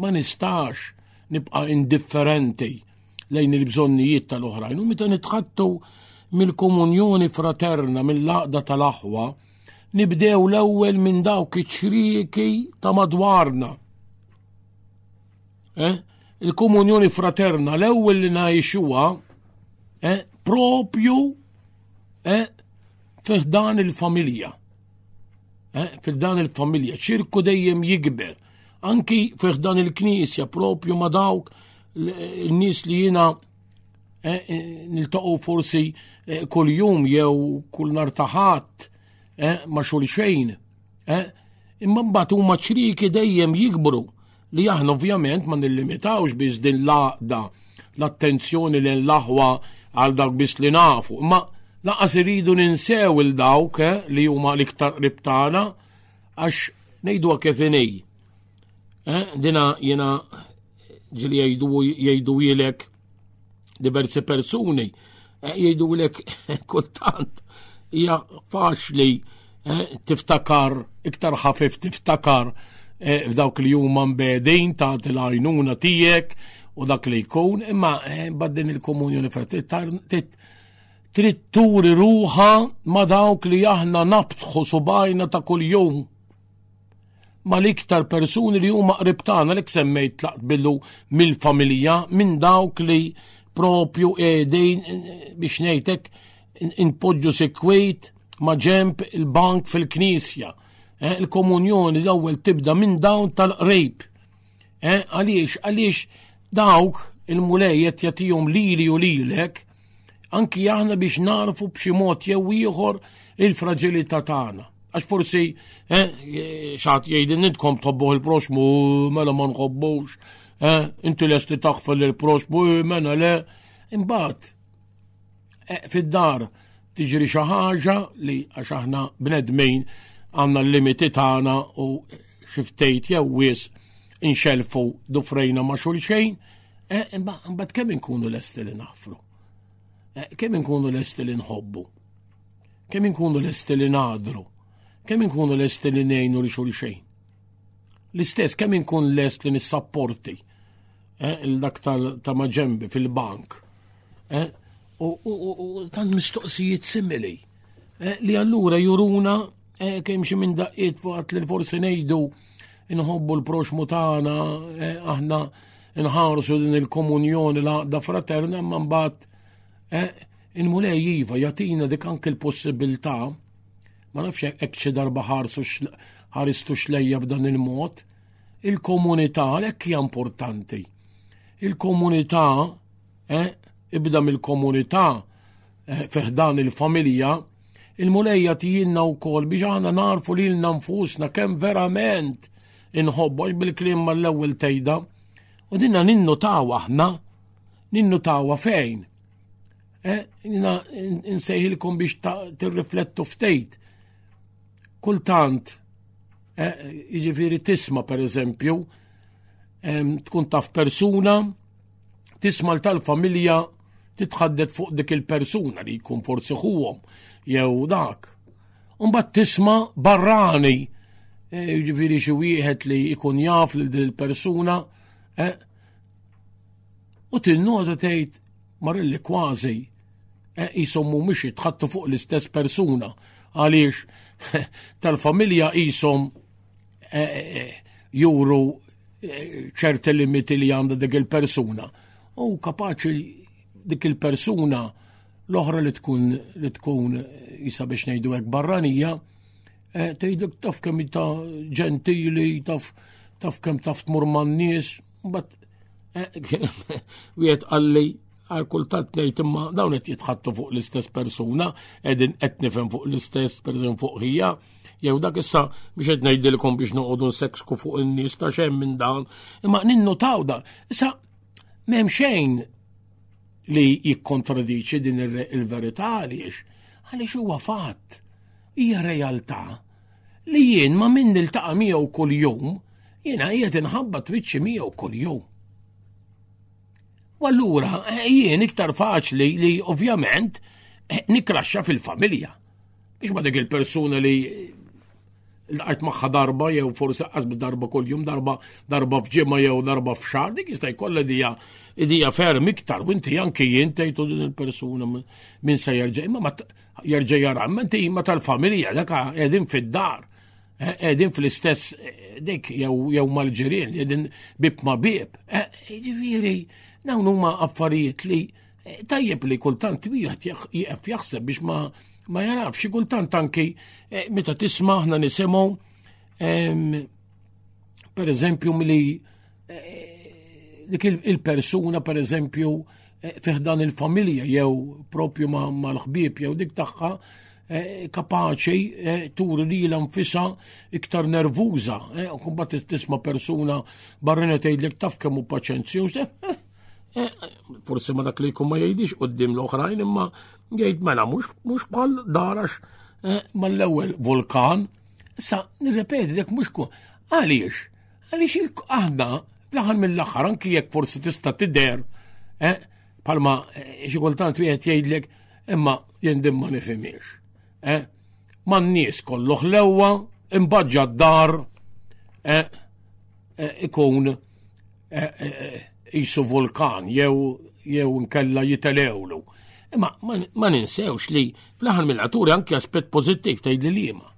ma nistax nibqa' indifferenti lejn il-bżonnijiet tal-oħrajn. U meta nitħattu mill-komunjoni fraterna, mill-laqda tal-aħwa, Nibdew l-ewwel minn dawk iċ-ċrieki ta' madwarna. Eh? Il-komunjoni fraterna l-ewwel li ngħixuha eh? propju eh? fih dan il-familja. Eh? Fih dan il-familja, ċirku dejjem jikber. Anki fih dan il-knisja propju ma' dawk n-nies li jiena Eh, eh, niltaqgħu forsi eh, kull jum jew kull nar taħat ma xogħol xejn. Imma mbagħad huma ċriki dejjem jikbru li aħna ovvjament ma nillimitawx biex din laqda l-attenzjoni lejn l-aħwa għal dak biss li nafu. Imma laqas iridu ninsew il dawk li huma l-iktar qrib tagħna għax ngħidu kif inhi. Eh, dina jena ġili jgħidu jilek diversi persuni, eh, jgħidu jilek kultant, hija faċli eh, tiftakar, iktar ħafif tiftakar eh, f'dawk li huma mbedin ta' tilajnuna tiegħek u dak li jkun, imma eh, baddin il-komunjoni fraternità trid turi ruħa ma' dawk li aħna nabtħu subajna ta' kuljum mal-iktar persuni li huma qrib tagħna li semmejt tlaqbillu mill-familja minn dawk li propju qegħdin biex ngħidlek inpoġġu sikwit ma' ġemp il-bank fil-knisja. Eh, il-komunjoni l-ewwel tibda minn dawn tal-qrejb. Eh, għaliex, għaliex dawk il-mulej qed jagħtihom lili u lilek anki aħna biex narfu b'xi mod jew ieħor il-fragilità tagħna. Għax forsi, eh, eh, xaħat jgħidin nidkom tħobbuħ il-proxmu, mela ma nħobbux, eh, inti lesti taħfel il-proxmu, mela le, imbagħad fid-dar tiġri xi ħaġa li għax aħna bnedmin għandna l-limiti tagħna u xi ftejt jew wis inxelfu dufrejna ma' xulxejn, eh, imma mbagħad kemm inkunu lesti li naħfru? Eh, kemm inkunu lesti li nħobbu? Kemm inkunu lesti li nadru? Kemm inkunu lesti li ngħinu li xulxejn? L-istess kemm inkun lest li nissapporti eh, il-dak ta' maġembi fil-bank. U tan mistoqsijiet simili. Eh, li allura juruna eh, kemm xi minn daqqiet fuq li forsi ngħidu inħobbu l-proxmu tagħna eh, aħna nħarsu din il-komunjoni l-għaqda fraterna ma mbagħad il-mulej jiva jatina dik anke l-possibilità ma nafx hekk xi darba ħarsu ħaristu xlejja b'dan il-mod, il-komunità hekk hija importanti. Il-komunità Eh, ibda mill-komunità eh, feħdan il-familja, il-mulejja tijinna u kol biex għana narfu li l-na nfusna kem verament inħobbox bil-klim l ewwel tejda. U dinna ninnu tawa aħna, ninnu tawa fejn. Eh, jina nsejħilkom biex tirriflettu ftejt. Kultant, eh, jiġifieri tisma per eżempju, tkun taf persuna tismal tal-familja titħaddet fuq dik il-persuna li jkun forsi ħuhom jew dak. Umbat tisma barrani, e, ġifiri xi wieħed li jkun jaf lil din il-persuna, e, u tinnota tgħid marilli kważi e, jisommu mhux jitħattu fuq l-istess persuna għaliex tal-familja jisom eh, juru eh, ċerti limiti li għandha dik il-persuna. U kapaċi dik il-persuna l-oħra li tkun li tkun jisa biex ngħidu hekk barranija, eh, tgħidlek taf kemm ta' ġentili, taf taf kemm taf tmur man-nies, But, eh, wieħed għalli għal kultat ngħid imma dawn qed jitħattu fuq l-istess persuna, qegħdin qed nifhem fuq l-istess perżun fuq ħija. Jew dak issa biex qed ngħidilkom biex noqogħdu nseksku fuq in-nies ta' xejn minn dan, imma ninnutaw da. Issa m'hemm xejn li jikkontradiċi din il-verità għaliex għaliex huwa fatt hija realtà li jien ma' min niltaqa' miegħu kuljum, jiena qiegħed inħabba twiċċi miegħu kuljum. U allura eh, jien iktar faċli li ovvjament eh, nikraxxa fil-familja. Biex ma dik il-persuna li l-għajt maħħa darba jew forse qasb darba kuljum darba darba f'ġimma jew darba f'xar, dik jista' jkollha dija idija ferm iktar, u inti anki jien tgħidu din il-persuna minn se jerġa' imma Jerġa' jara, ma inti ma tal-familja dak qegħdin fid-dar, eh, qegħdin fl-istess eh, dik jew mal-ġirien, qegħdin bib ma bib. Eh, jiġifieri, dawn huma affarijiet li tajjeb li kultant wieħed jieqaf jaħseb biex ma ma jarafx, xi kultant anki meta tisma' aħna nisimgħu per eżempju milli Eh, dik il-persuna per eżempju eh, fiħdan il-familja jew propju mal-ħbib jew dik tagħha eh, kapaċi turi li l-anfisa iktar nervuża. Kumbat tisma persuna barrina tgħidlek taf kemm hu paċenzju, forsi ma dak li jkun ma jgħidix qudiem l-oħrajn imma jgħid mela mhux bħal darax mal-ewwel vulkan. Sa nirrepeti dak mhux għaliex Għaliex aħna fl-aħħar mill-aħħar anki jekk forsi tista' tidher eh, palma eh, xi kultant wieħed jgħidlek imma jien din ma nifhimiex. Eh, man-nies kollu ħlewwa imbaġġa d-dar ikun jisu vulkan jew jew nkella jitelewlu. Imma ma ninsewx li fl-aħħar mill-atturi anki aspett pożittiv tgħid li liema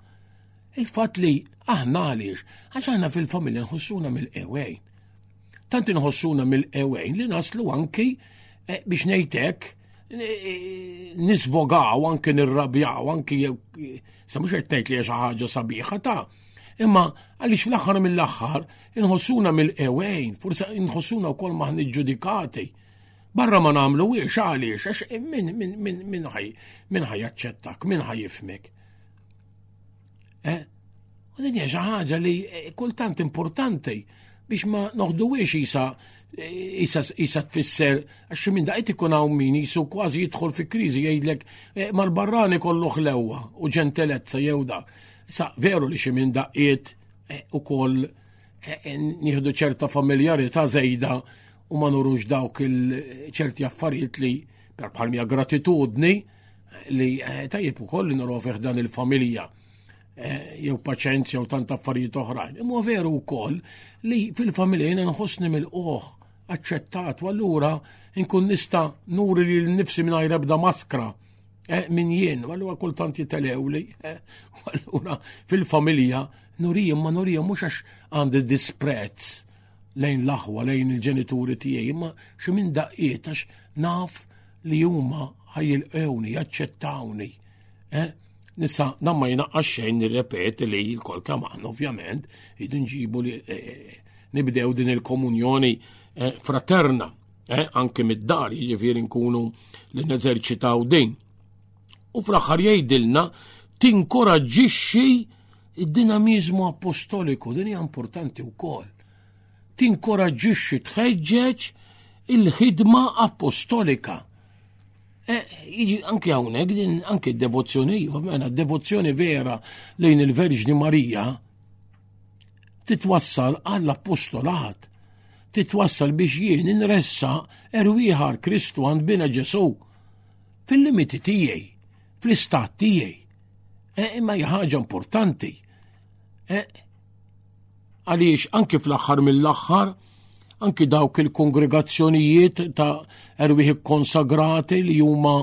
Il-fatt li aħna għaliex, għax aħna fil-familja nħossuna mill-ewejn. Tant inħossuna mill-ewejn li naslu anki eh, biex nejtek eh, nisvogaw, anki nirrabjaw, anki eh, sa mux għettajt li xi ħaġa sabiħa ta' Imma għaliex fl-aħħar mill-aħħar inħossuna mill-ewejn, forse inħossuna wkoll maħni ġudikati. Barra ma nagħmlu wiex għaliex għax min ħaj jaċċettak, min ħaj jifmek. Eh? U din hija xi ħaġa li eh, kultant importanti biex ma noħduwiex isa eh, isa tfisser għax xi minn daqqiet ikun hawn min jisu kważi jidħol fi kriżi jgħidlek eh, mal-barrani kollu ħlewwa u ġentelezza jew da. Sa veru li xi minn daqqiet ukoll nieħdu ċerta familjarità żejda u ma nurux dawk il-ċerti affarijiet li bħal mija gratitudni Li eh, tajjeb ukoll li naraw fih dan il-familja eh, jew paċenzja u tant affarijiet oħrajn. Imma veru wkoll li fil-familja jiena nħossni mill-qoħ aċċettat u allura nkun nista' nuri li l-nifsi mingħajr ebda maskra eh, min jien, għallu kultant jitelew li, għallura fil-familja nurijem ma nurijem mux għax għandi disprezz lejn l-aħwa, lejn il-ġenituri tiegħi, imma xi minn daqqiet għax naf li huma ħajjilqewni, jaċċettawni. Eh? Nisa, dan ma jinaqqax xejn nirrepeti li l-kol kaman, ovvjament, id nġibu li eh, eh, nibdew din il-komunjoni eh, fraterna, anke mid-dar, jiġifieri nkunu li neżerċitaw din. U fl-aħħar jgħidilna tinkoraġġixxi Id-dinamiżmu apostoliku din hija importanti wkoll. Tinkoraġġixxi tħeġġeġ il-ħidma apostolika. E, anke hawnhekk din anke d-devozzjoni, mela d-devozzjoni vera lejn il-Verġni Marija titwassal għall-apostolat titwassal biex jien inressa erwieħar Kristu għand bina Ġesu fil-limiti tiegħi, fl-istat tiegħi. E, imma hija ħaġa importanti. E, għaliex anki fl-aħħar mill-aħħar anki dawk il-kongregazzjonijiet ta' erwieħi konsagrati li huma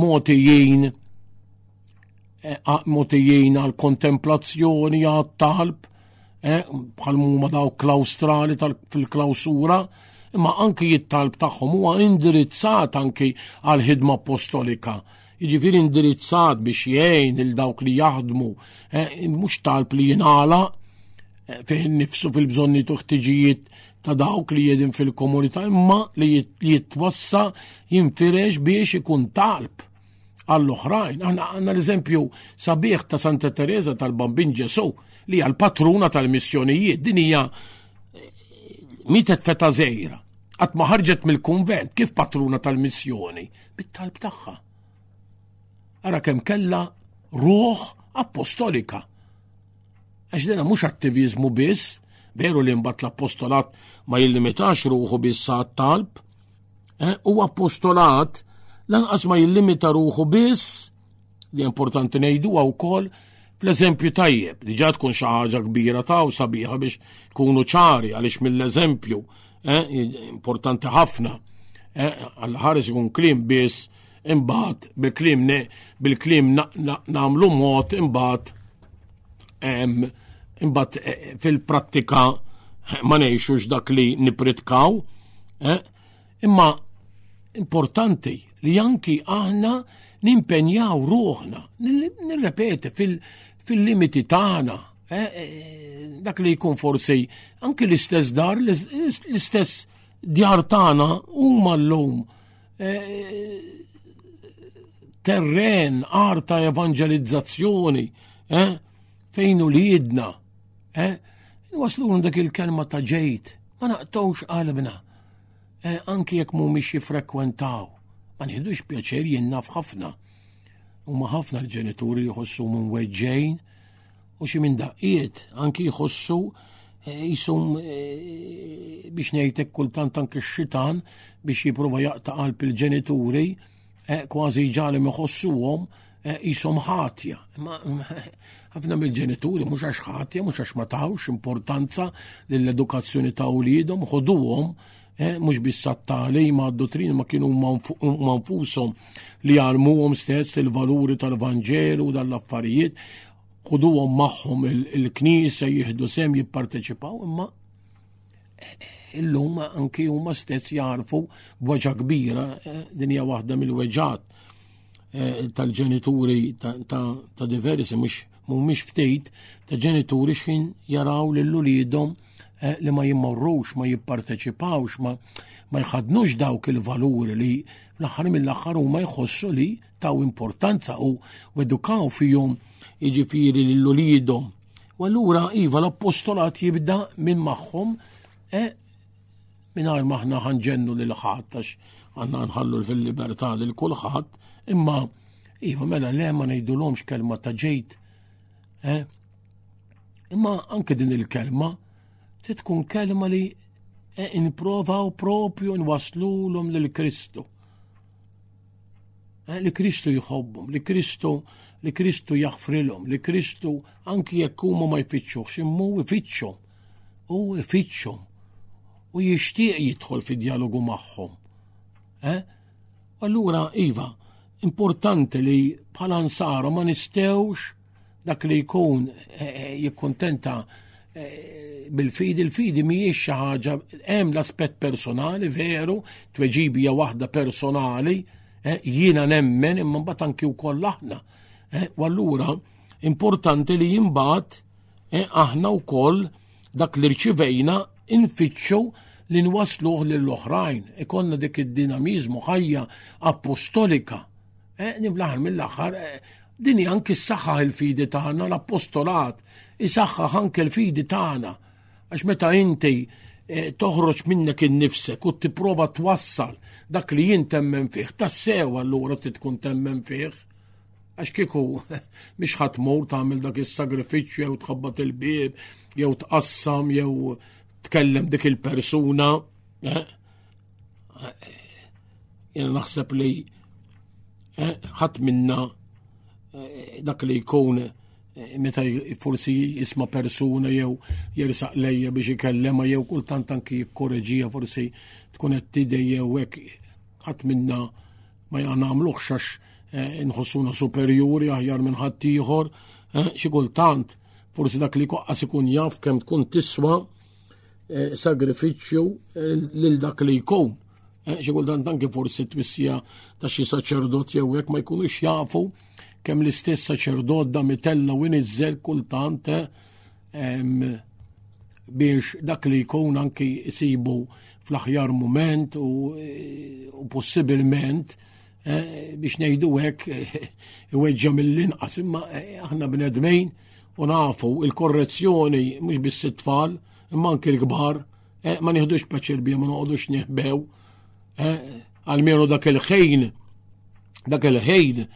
motijin eh, motijin għal kontemplazzjoni għal talb eh, bħal huma daw klaustrali fil-klausura imma anki jittalb tagħhom huwa indirizzat anki għal ħidma apostolika jiġifieri indirizzat biex jgħin il dawk li jaħdmu, eh, mhux talb li jingħala eh, fih nifsu fil-bżonniet u ħtiġijiet ta' dawk li jedin fil-komunità imma li jitwassa jinfirex biex ikun talb għall-oħrajn. Aħna għanna l-eżempju sabiħ ta' Santa Teresa tal-Bambin Ġesu li għal patruna tal-missjonijiet din hija eh, mitet feta zejra. Għat ħarġet mill-konvent kif patruna tal-missjoni bit-talb tagħha. Ara kemm kella ruħ apostolika. Għax dena mhux attivizmu biss, veru li mbagħad l-apostolat ma jillimitax ruħu biss talb, eh, u apostolat lanqas ma jillimita ruħu biss Li importanti ngħiduha wkoll fl-eżempju tajjeb, diġà tkun xi ħaġa kbira ta' u sabiħa biex tkunu ċari għaliex mill-eżempju eh, importanti ħafna eh, għal ħares ikun klim biss imbagħad bil-klim bil-klim nagħmlu mod imbagħad imbagħad eh, fil-prattika ma ngħixux dak li nipritkaw Imma importanti li anki aħna nimpenjaw ruħna, nirrepeti fil-limiti tagħna, eh, eh, dak li jkun forsi anki l-istess dar, l-istess djar tagħna huma llum eh, terren arta evangelizzazzjoni fejn u li jidna. Waslu dak il-kelma ta' ġejt, ma naqtawx qalbna eh, anki jekk mhumiex jiffrekwentaw, ma nħidux pjaċir jien naf ħafna. Huma ħafna l-ġenituri jħossu minn weġġejn u xi minn daqqiet anki jħossu eh, jisum eh, biex ngħidlek kultant anke x-xitan biex jipprova jaqta' qalb il-ġenituri Eh, kważi ġali meħossuhom eh, jisom ħatja. Ma ħafna mill-ġenituri mhux għax ħatja, mhux għax ma tawx importanza lill-edukazzjoni ta' wliedhom, ħoduhom eh, mhux biss li ma d-dottrina ma kienu manfusom li għalmuhom stess il-valuri tal-Vanġelu u dal-affarijiet, ħoduhom magħhom il-knisja jieħdu sem jipparteċipaw, imma illum anki huma stess jarfu b'waġa kbira eh, din hija waħda mill-weġat eh, tal-ġenituri ta' diversi mhux mhumiex ftejt ta' ġenituri x'ħin jaraw lil uliedhom eh, li ma jimmorrux, ma jipparteċipawx, ma ma jħadnux dawk il-valuri li fl-aħħar mill-aħħar huma jħossu li taw importanza u edukaw fihom jiġifieri lil uliedhom U allura iva l-appostolat jibda minn magħhom e mingħajr maħna ħanġennu lil ħadd għax għandna nħallu fil-libertà lil kulħadd, imma iva mela le ma ngħidulhomx kelma ta' ġejt. Eh? Imma anke din il-kelma se tkun kelma li eh, inprovaw propju nwaslulhom lil Kristu. Eh, li Kristu jħobbhom, li Kristu li Kristu jaħfrilhom, li Kristu anki jekk huma ma jfittxuhx imma hu jfittxhom. Hu jfittxhom. U jixtieq jidħol fi dialogu magħhom. Eh? Allura iva, importanti li bħala nsara ma nistewx Dak li jkun eh, eh, jikkuntenta eh, bil-fidi, il-fidi mhijiex xi ħaġa hemm l-aspett personali veru, tweġibi hija waħda personali, jiena nemmen imma mbagħad anki wkoll aħna. U allura importanti li jimbagħad aħna wkoll dak li rċivejna infittxu li nwasluh lill-oħrajn, ikonna dik id-dinamizmu ħajja apostolika Eh, Niblaħar mill-aħħar, eh, din hija anki s-saħħaħ il-fidi tagħna, l-appostolat, isaħħaħ anke l-fidi tagħna. Għax meta inti eh, toħroġ minnek innifsek u tipprova twassal dak li jien temmen fih, tassew allura ti tkun temmen fih. Għax kieku mhix ħadd mur tagħmel dak is-sagrifiċċju jew tħabbat il-bieb, jew tqassam jew tkellem dik il-persuna. Eh? Jena naħseb li eh, ħadd minna eh, dak li jkun eh, meta forsi jisma persuna jew jersaq lejja biex ikellema jew kultant anki jikkoreġija forsi tkun qed tidej jew hekk ħadd minna ma jagħmluh xax inħossuna superjuri aħjar minn ħadd ieħor xi kultant forsi dak li koqqas ikun jaf kemm tkun tiswa' eh, sagrifiċċju eh, lil dak li jkun. Eh, xi kultant anke forsi twissija ta' xi saċerdot jew hekk ma jkunux jafu kemm l-istess saċerdot da mitella u inizzel kultant biex dak li jkun anki jisibu fl-aħjar moment u possibilment Eh, biex nejdu hekk eh, iweġġa mill-inqas imma eh, aħna bnedmejn u nafu il-korrezzjoni mhux biss it-tfal imma anke l-kbar ma nieħdux paċir bija ma noqogħdux neħbew għalmenu dak il-ħejn dak il-ħejn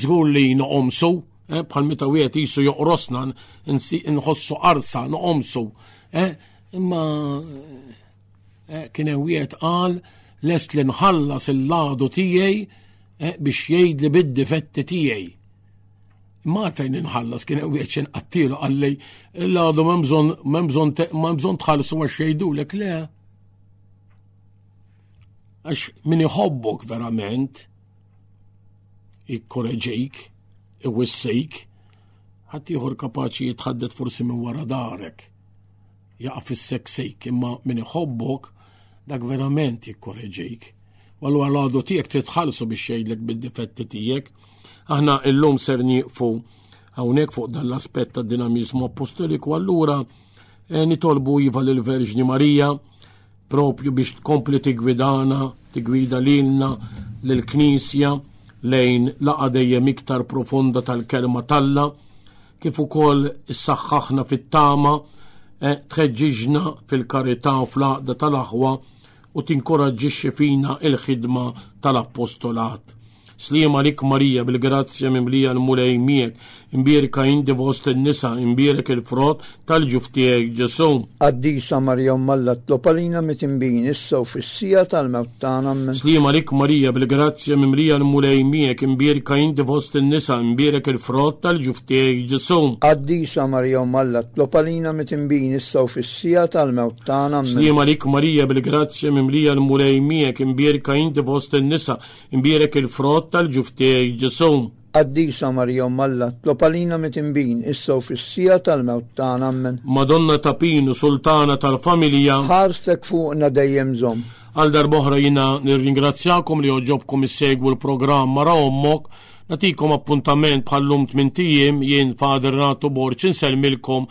żgur li noqomsu bħal meta wieħed jisu joqrosna nħossu qarsa noqomsu imma Eh, kien hemm wieħed qal lest li nħallas il-ladu tiegħi eh, biex jgħidli bid-difetti tiegħi. Ma tajn inħallas kien hemm wieħed qattilu għallej l-ladu ma bżonn ma bżonn ma bżonn tħallsu għax jgħidulek le. Għax min iħobbok verament ikkoreġejk, iwissejk, ħadd ieħor kapaċi jitħaddet forsi minn wara darek jaqa' fis-seksejk imma min iħobbok dak verament jikkoreġik. U allura l-għadu tiegħek trid tħallsu biex jgħidlek bid-difetti tiegħek. Aħna illum ser nieqfu hawnhekk fuq dan l-aspett ta' dinamiżmu apostoliku allura eh, nitolbu iva lil Verġni Marija propju biex tkompli tigwidana, tigwida lilna lill-Knisja lejn laqa dejjem iktar profonda tal-kelma talla. kif ukoll issaħħaħna fit-tama, eh, tħeġġiġna fil-karità u fl-għaqda tal-aħwa u tinkoraġġixxi fina il-ħidma tal-appostolat. Slima lik Marija bil-grazzja mimlija l-mulej miegħek, imbierka inti fost in-nisa, imbierek il-frott tal-ġuf tiegħek Ġesù. Qaddisa Marija Omm Alla tlob għalina mitinbin issa u fis-siegħa tal-mewt tagħna. Amen. Sliem għalik Marija bil-grazzja mimlija l-Mulej miegħek imbierka inti fost in-nisa imbierek il-frott tal-ġuf tiegħi Ġesù. Qaddisa Marija Omm Alla tlob għalina mitinbin issa u fis-siegħa tal-mewt tagħna. Amen. Sliem għalik Marija bil-grazzja mimlija l-Mulej miegħek imbierka inti fost in-nisa imbierek il-frott tal-ġuf tiegħi Ġesù. Qaddisa Marija Omm Alla, tlob għalina mitnbin, issa u fis-siegħa tal-mewt tagħna. Ammen. Madonna ta' Pinu, Sultana tal-familja. Ħarstek fuqna dejjem żomm. Għal darba oħra jiena nirringrazzjakom li għoġobkom issegwu l-programm Ara Ommok. Nagħtikom appuntament bħal-lum tmint ijiem, jien Father Renato Borg insellmilkom